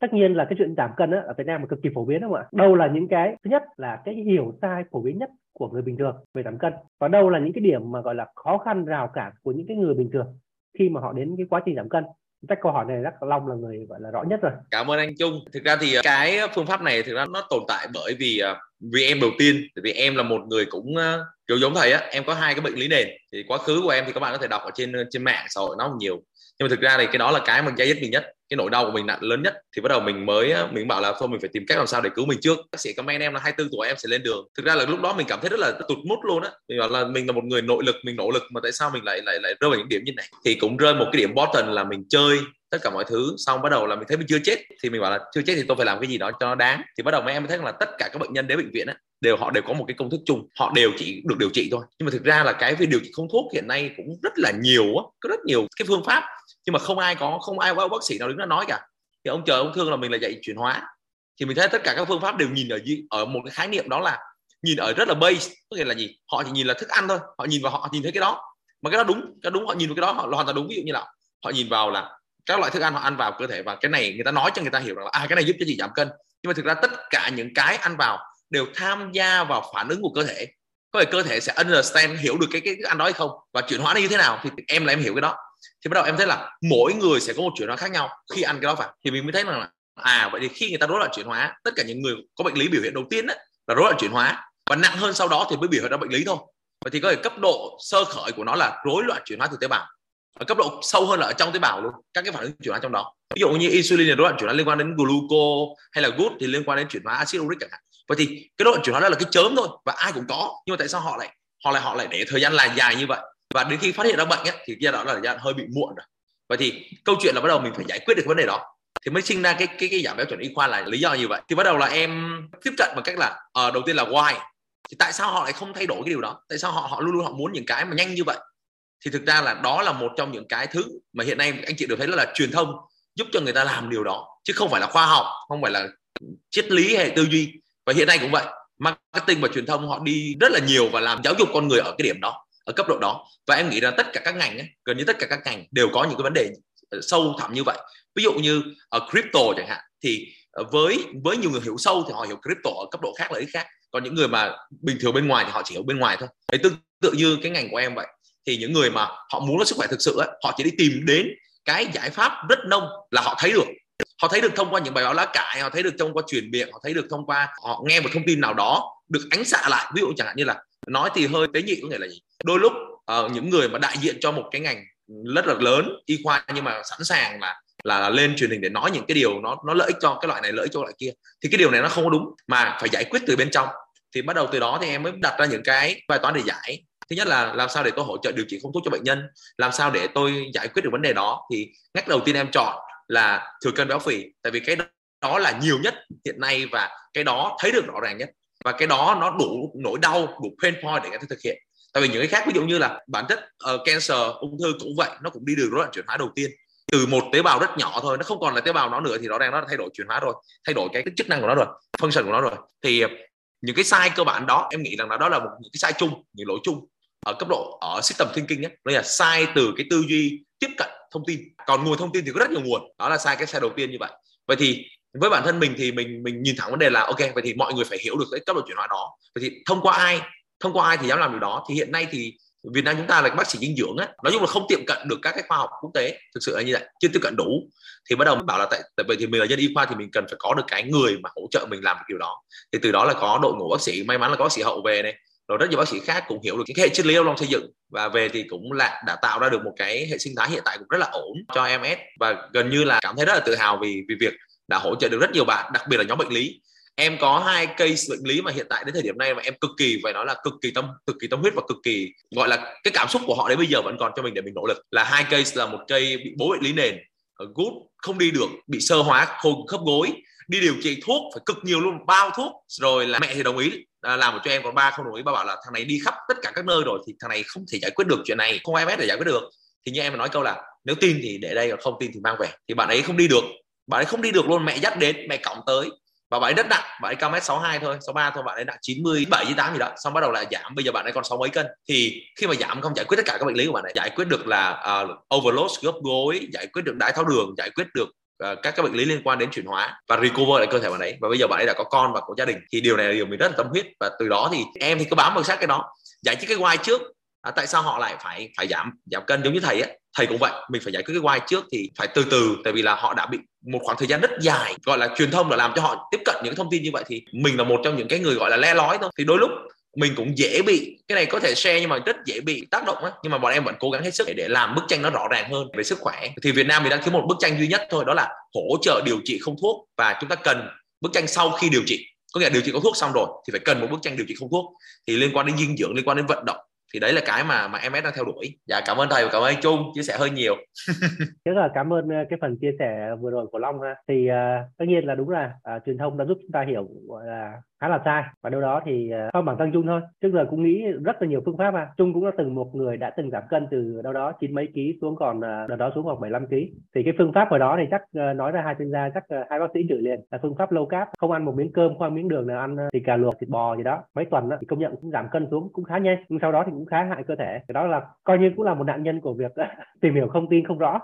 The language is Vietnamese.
tất nhiên là cái chuyện giảm cân á, ở Việt Nam là cực kỳ phổ biến đúng không ạ? Đâu là những cái thứ nhất là cái hiểu sai phổ biến nhất của người bình thường về giảm cân. Và đâu là những cái điểm mà gọi là khó khăn rào cản của những cái người bình thường khi mà họ đến cái quá trình giảm cân? Chắc câu hỏi này rất long là người gọi là rõ nhất rồi. Cảm ơn anh trung. Thực ra thì à, cái phương pháp này thực ra nó tồn tại bởi vì à, vì em đầu tiên vì em là một người cũng à, kiểu giống thầy á em có hai cái bệnh lý nền. Thì quá khứ của em thì các bạn có thể đọc ở trên trên mạng xã hội nó nhiều nhưng mà thực ra thì cái đó là cái mà dây dứt mình nhất. Cái nỗi đau của mình nặng lớn nhất. Thì bắt đầu mình mới mình bảo là thôi, mình phải tìm cách làm sao để cứu mình trước. Bác sĩ comment em là 24 tuổi, em sẽ lên đường. Thực ra là lúc đó mình cảm thấy rất là tụt mút luôn á. Mình bảo là mình là một người nội lực, mình nỗ lực mà tại sao mình lại lại lại rơi vào những điểm như này? Thì cũng rơi một cái điểm bottom là mình chơi tất cả mọi thứ. Xong bắt đầu là mình thấy mình chưa chết. Thì mình bảo là chưa chết thì tôi phải làm cái gì đó cho nó đáng. Thì bắt đầu mấy em thấy là tất cả các bệnh nhân đến bệnh viện á, đều họ đều có một cái công thức chung. Họ đều chỉ được điều trị thôi. Nhưng mà thực ra là cái việc điều trị không thuốc hiện nay cũng rất là nhiều á. Có rất nhiều cái phương pháp nhưng mà không ai có không ai có bác sĩ nào đứng ra nói cả. Thì ông chờ ông thương là mình là dạy chuyển hóa. Thì mình thấy tất cả các phương pháp đều nhìn ở ở một cái khái niệm đó là nhìn ở rất là base. Có nghĩa là gì? Họ chỉ nhìn là thức ăn thôi. Họ nhìn vào họ nhìn thấy cái đó. Mà cái đó đúng cái đúng họ nhìn vào cái đó họ hoàn toàn đúng. Ví dụ như là họ nhìn vào là các loại thức ăn họ ăn vào cơ thể và cái này người ta nói cho người ta hiểu rằng là à cái này giúp cho chị giảm cân. Nhưng mà thực ra tất cả những cái ăn vào đều tham gia vào phản ứng của cơ thể. Có thể cơ thể sẽ understand hiểu được cái cái, cái ăn đó hay không? Và chuyển hóa nó như thế nào? Thì em là em hiểu cái đó thì bắt đầu em thấy là mỗi người sẽ có một chuyển hóa khác nhau khi ăn cái đó vào. Thì mình mới thấy rằng là à vậy thì khi người ta rối loạn chuyển hóa tất cả những người có bệnh lý biểu hiện đầu tiên đó, là rối loạn chuyển hóa. Và nặng hơn sau đó thì mới biểu hiện ra bệnh lý thôi. Vậy thì có thể cấp độ sơ khởi của nó là rối loạn chuyển hóa từ tế bào. Ở cấp độ sâu hơn là ở trong tế bào luôn các cái phản ứng chuyển hóa trong đó. Ví dụ như insulin là rối loạn chuyển hóa liên quan đến gluco hay là gut thì liên quan đến chuyển hóa axit uric chẳng hạn. Vậy thì cái rối loạn chuyển hóa đó là cái chớm thôi và ai cũng có nhưng mà tại sao họ lại họ lại họ lại để thời gian là dài như vậy? Và đến khi phát hiện ra bệnh ấy, thì giai đoạn đó là giai đoạn hơi bị muộn rồi. Vậy thì câu chuyện là bắt đầu mình phải giải quyết được vấn đề đó. Thì mới sinh ra cái cái cái giảm béo chuẩn y khoa là lý do như vậy. Thì bắt đầu là em tiếp cận bằng cách là uh, đầu tiên là why. Thì tại sao họ lại không thay đổi cái điều đó? Tại sao họ họ luôn luôn họ muốn những cái mà nhanh như vậy? Thì thực ra là đó là một trong những cái thứ mà hiện nay anh chị đều thấy đó là truyền thông giúp cho người ta làm điều đó. Chứ không phải là khoa học không phải là triết lý hay tư duy. Và hiện nay cũng vậy marketing và truyền thông họ đi rất là nhiều và làm giáo dục con người ở cái điểm đó ở cấp độ đó. Và em nghĩ rằng tất cả các ngành ấy, gần như tất cả các ngành đều có những cái vấn đề ờ, sâu thẳm như vậy. Ví dụ như ở crypto chẳng hạn thì ờ, với với nhiều người hiểu sâu thì họ hiểu crypto ở cấp độ khác lợi ích khác. Còn những người mà bình thường bên ngoài thì họ chỉ hiểu bên ngoài thôi. Đấy tương tự như cái ngành của em vậy. Thì những người mà họ muốn có sức khỏe thực sự ấy, họ chỉ đi tìm đến cái giải pháp rất nông là họ thấy được. Họ thấy được thông qua những bài báo lá cải họ thấy được thông qua truyền miệng họ thấy được thông qua họ nghe một thông tin nào đó được ánh xạ lại. Ví dụ chẳng hạn như là nói thì hơi tế nhị có nghĩa là gì? Đôi lúc uh, những người mà đại diện cho một cái ngành rất là lớn y khoa nhưng mà sẵn sàng là là lên truyền hình để nói những cái điều nó nó lợi ích cho cái loại này lợi ích cho loại kia thì cái điều này nó không có đúng mà phải giải quyết từ bên trong. Thì bắt đầu từ đó thì em mới đặt ra những cái bài toán để giải. Thứ nhất là làm sao để tôi hỗ trợ điều trị không thuốc cho bệnh nhân làm sao để tôi giải quyết được vấn đề đó. Thì ngách đầu tiên em chọn là thừa cân béo phì tại vì cái đó là nhiều nhất hiện nay và cái đó thấy được rõ ràng nhất và cái đó nó đủ nỗi đau đủ pain point để người ta thực hiện. Tại vì những cái khác ví dụ như là bản chất uh, cancer ung thư cũng vậy nó cũng đi đường rối loạn chuyển hóa đầu tiên. Từ một tế bào rất nhỏ thôi nó không còn là tế bào nó nữa thì nó đang nó thay đổi chuyển hóa rồi thay đổi cái chức năng của nó rồi function của nó rồi. Thì ờ, những cái sai cơ bản đó em nghĩ rằng là đó là một những cái sai chung những lỗi chung ở cấp độ ở system thinking ấy đó là sai từ cái tư duy tiếp cận thông tin. Còn nguồn thông tin thì có rất nhiều nguồn đó là sai cái sai đầu tiên như vậy. Vậy thì với bản thân mình thì mình mình nhìn thẳng vấn đề là, ok, vậy thì mọi người phải hiểu được cái cấp độ chuyển hóa đó. Vậy thì thông qua ai? Thông qua ai thì dám làm điều đó? Thì hiện nay thì Việt Nam chúng ta là bác sĩ dinh dưỡng á. Nói chung là không tiệm cận được các cái khoa học quốc tế. Thực sự là như vậy, chưa tiếp cận đủ. Thì bắt đầu bảo là tại tại vì thì mình là dân y khoa thì mình cần phải có được cái người mà hỗ trợ mình làm được điều đó. Thì từ đó là có đội ngũ bác sĩ. May mắn là có bác sĩ hậu về này. Rồi rất nhiều bác sĩ khác cũng hiểu được cái hệ triết lý ông long xây dựng. Và về thì cũng là, đã tạo ra được một cái hệ sinh thái hiện tại cũng rất là ổn cho MS và gần như là cảm thấy rất là tự hào vì vì việc đã hỗ trợ được rất nhiều bạn, đặc biệt là nhóm bệnh lý. Em có hai case bệnh lý mà hiện tại đến thời điểm này mà em cực kỳ phải nói là cực kỳ tâm, cực kỳ tâm huyết và cực kỳ, gọi là, cái cảm xúc của họ đến bây giờ vẫn còn cho mình để mình nỗ lực. Là hai case là một cây bị bố bệnh lý nền ờ, gút, không đi được, bị sơ hóa, khô khớp gối, đi điều trị thuốc phải cực nhiều luôn, bao thuốc. Rồi là mẹ thì đồng ý à, làm một cho em, còn ba không đồng ý, ba bảo là thằng này đi khắp tất cả các nơi rồi thì thằng này không thể giải quyết được chuyện này, không ai biết để giải quyết được. Thì như em nói câu là, nếu tin thì để đây, còn không tin thì mang về. Thì bạn ấy không đi được bạn ấy không đi được luôn mẹ dắt đến mẹ cõng tới. Và bạn ấy rất nặng bạn ấy cao mét 62 thôi 63 thôi bạn ấy nặng 97 98 gì đó. Xong bắt đầu lại giảm bây giờ bạn ấy còn sáu mấy cân. Thì khi mà giảm không giải quyết tất cả các bệnh lý của bạn ấy giải quyết được là uh, overload khớp gối giải quyết được đái tháo đường giải quyết được uh, các các bệnh lý liên quan đến chuyển hóa và recover lại cơ thể bạn ấy. Và bây giờ bạn ấy đã có con và có gia đình thì điều này là điều mình rất là tâm huyết. Và từ đó thì em thì cứ bám vào sát cái đó. Giải quyết cái why trước à, tại sao họ lại phải phải giảm giảm cân. Giống như thầy ấy thầy cũng vậy mình phải giải quyết cái why trước thì phải từ từ tại vì là họ đã bị một khoảng thời gian rất dài gọi là truyền thông đã làm cho họ tiếp cận những thông tin như vậy thì mình là một trong những cái người gọi là le lói thôi. Thì đôi lúc mình cũng dễ bị cái này có thể share nhưng mà rất dễ bị tác động á nhưng mà bọn em vẫn cố gắng hết sức để, để làm bức tranh nó rõ ràng hơn về sức khỏe. Thì Việt Nam mình đang thiếu một bức tranh duy nhất thôi đó là hỗ trợ điều trị không thuốc và chúng ta cần bức tranh sau khi điều trị. Có nghĩa là điều trị có thuốc xong rồi thì phải cần một bức tranh điều trị không thuốc. Thì liên quan đến dinh dưỡng liên quan đến vận động thì đấy là cái mà mà em đang theo đuổi. Dạ cảm ơn thầy và cảm ơn anh Trung chia sẻ hơi nhiều. Rất là cảm ơn ờ, cái phần chia sẻ vừa rồi của Long ha. Thì uh, tất nhiên là đúng là uh, truyền thông đã giúp chúng ta hiểu gọi là khá là sai. Và đâu đó thì ờ, không bản thân Trung thôi. Trước giờ cũng nghĩ rất là nhiều phương pháp mà. Trung cũng đã từng một người đã từng giảm cân từ đâu đó chín mấy ký xuống còn ờ, đợt đó xuống khoảng 75 ký. Thì cái phương pháp hồi đó thì chắc ờ, nói ra hai chuyên gia chắc hai bác sĩ chửi liền là phương pháp low carb không ăn một miếng cơm không ăn miếng đường nào ăn thì cà luộc thịt bò gì đó. Mấy tuần đó, thì công nhận cũng giảm cân xuống cũng khá nhanh nhưng sau đó thì cũng khá hại cơ thể. Cái đó là coi như cũng là một nạn nhân của việc tìm hiểu không tin không rõ.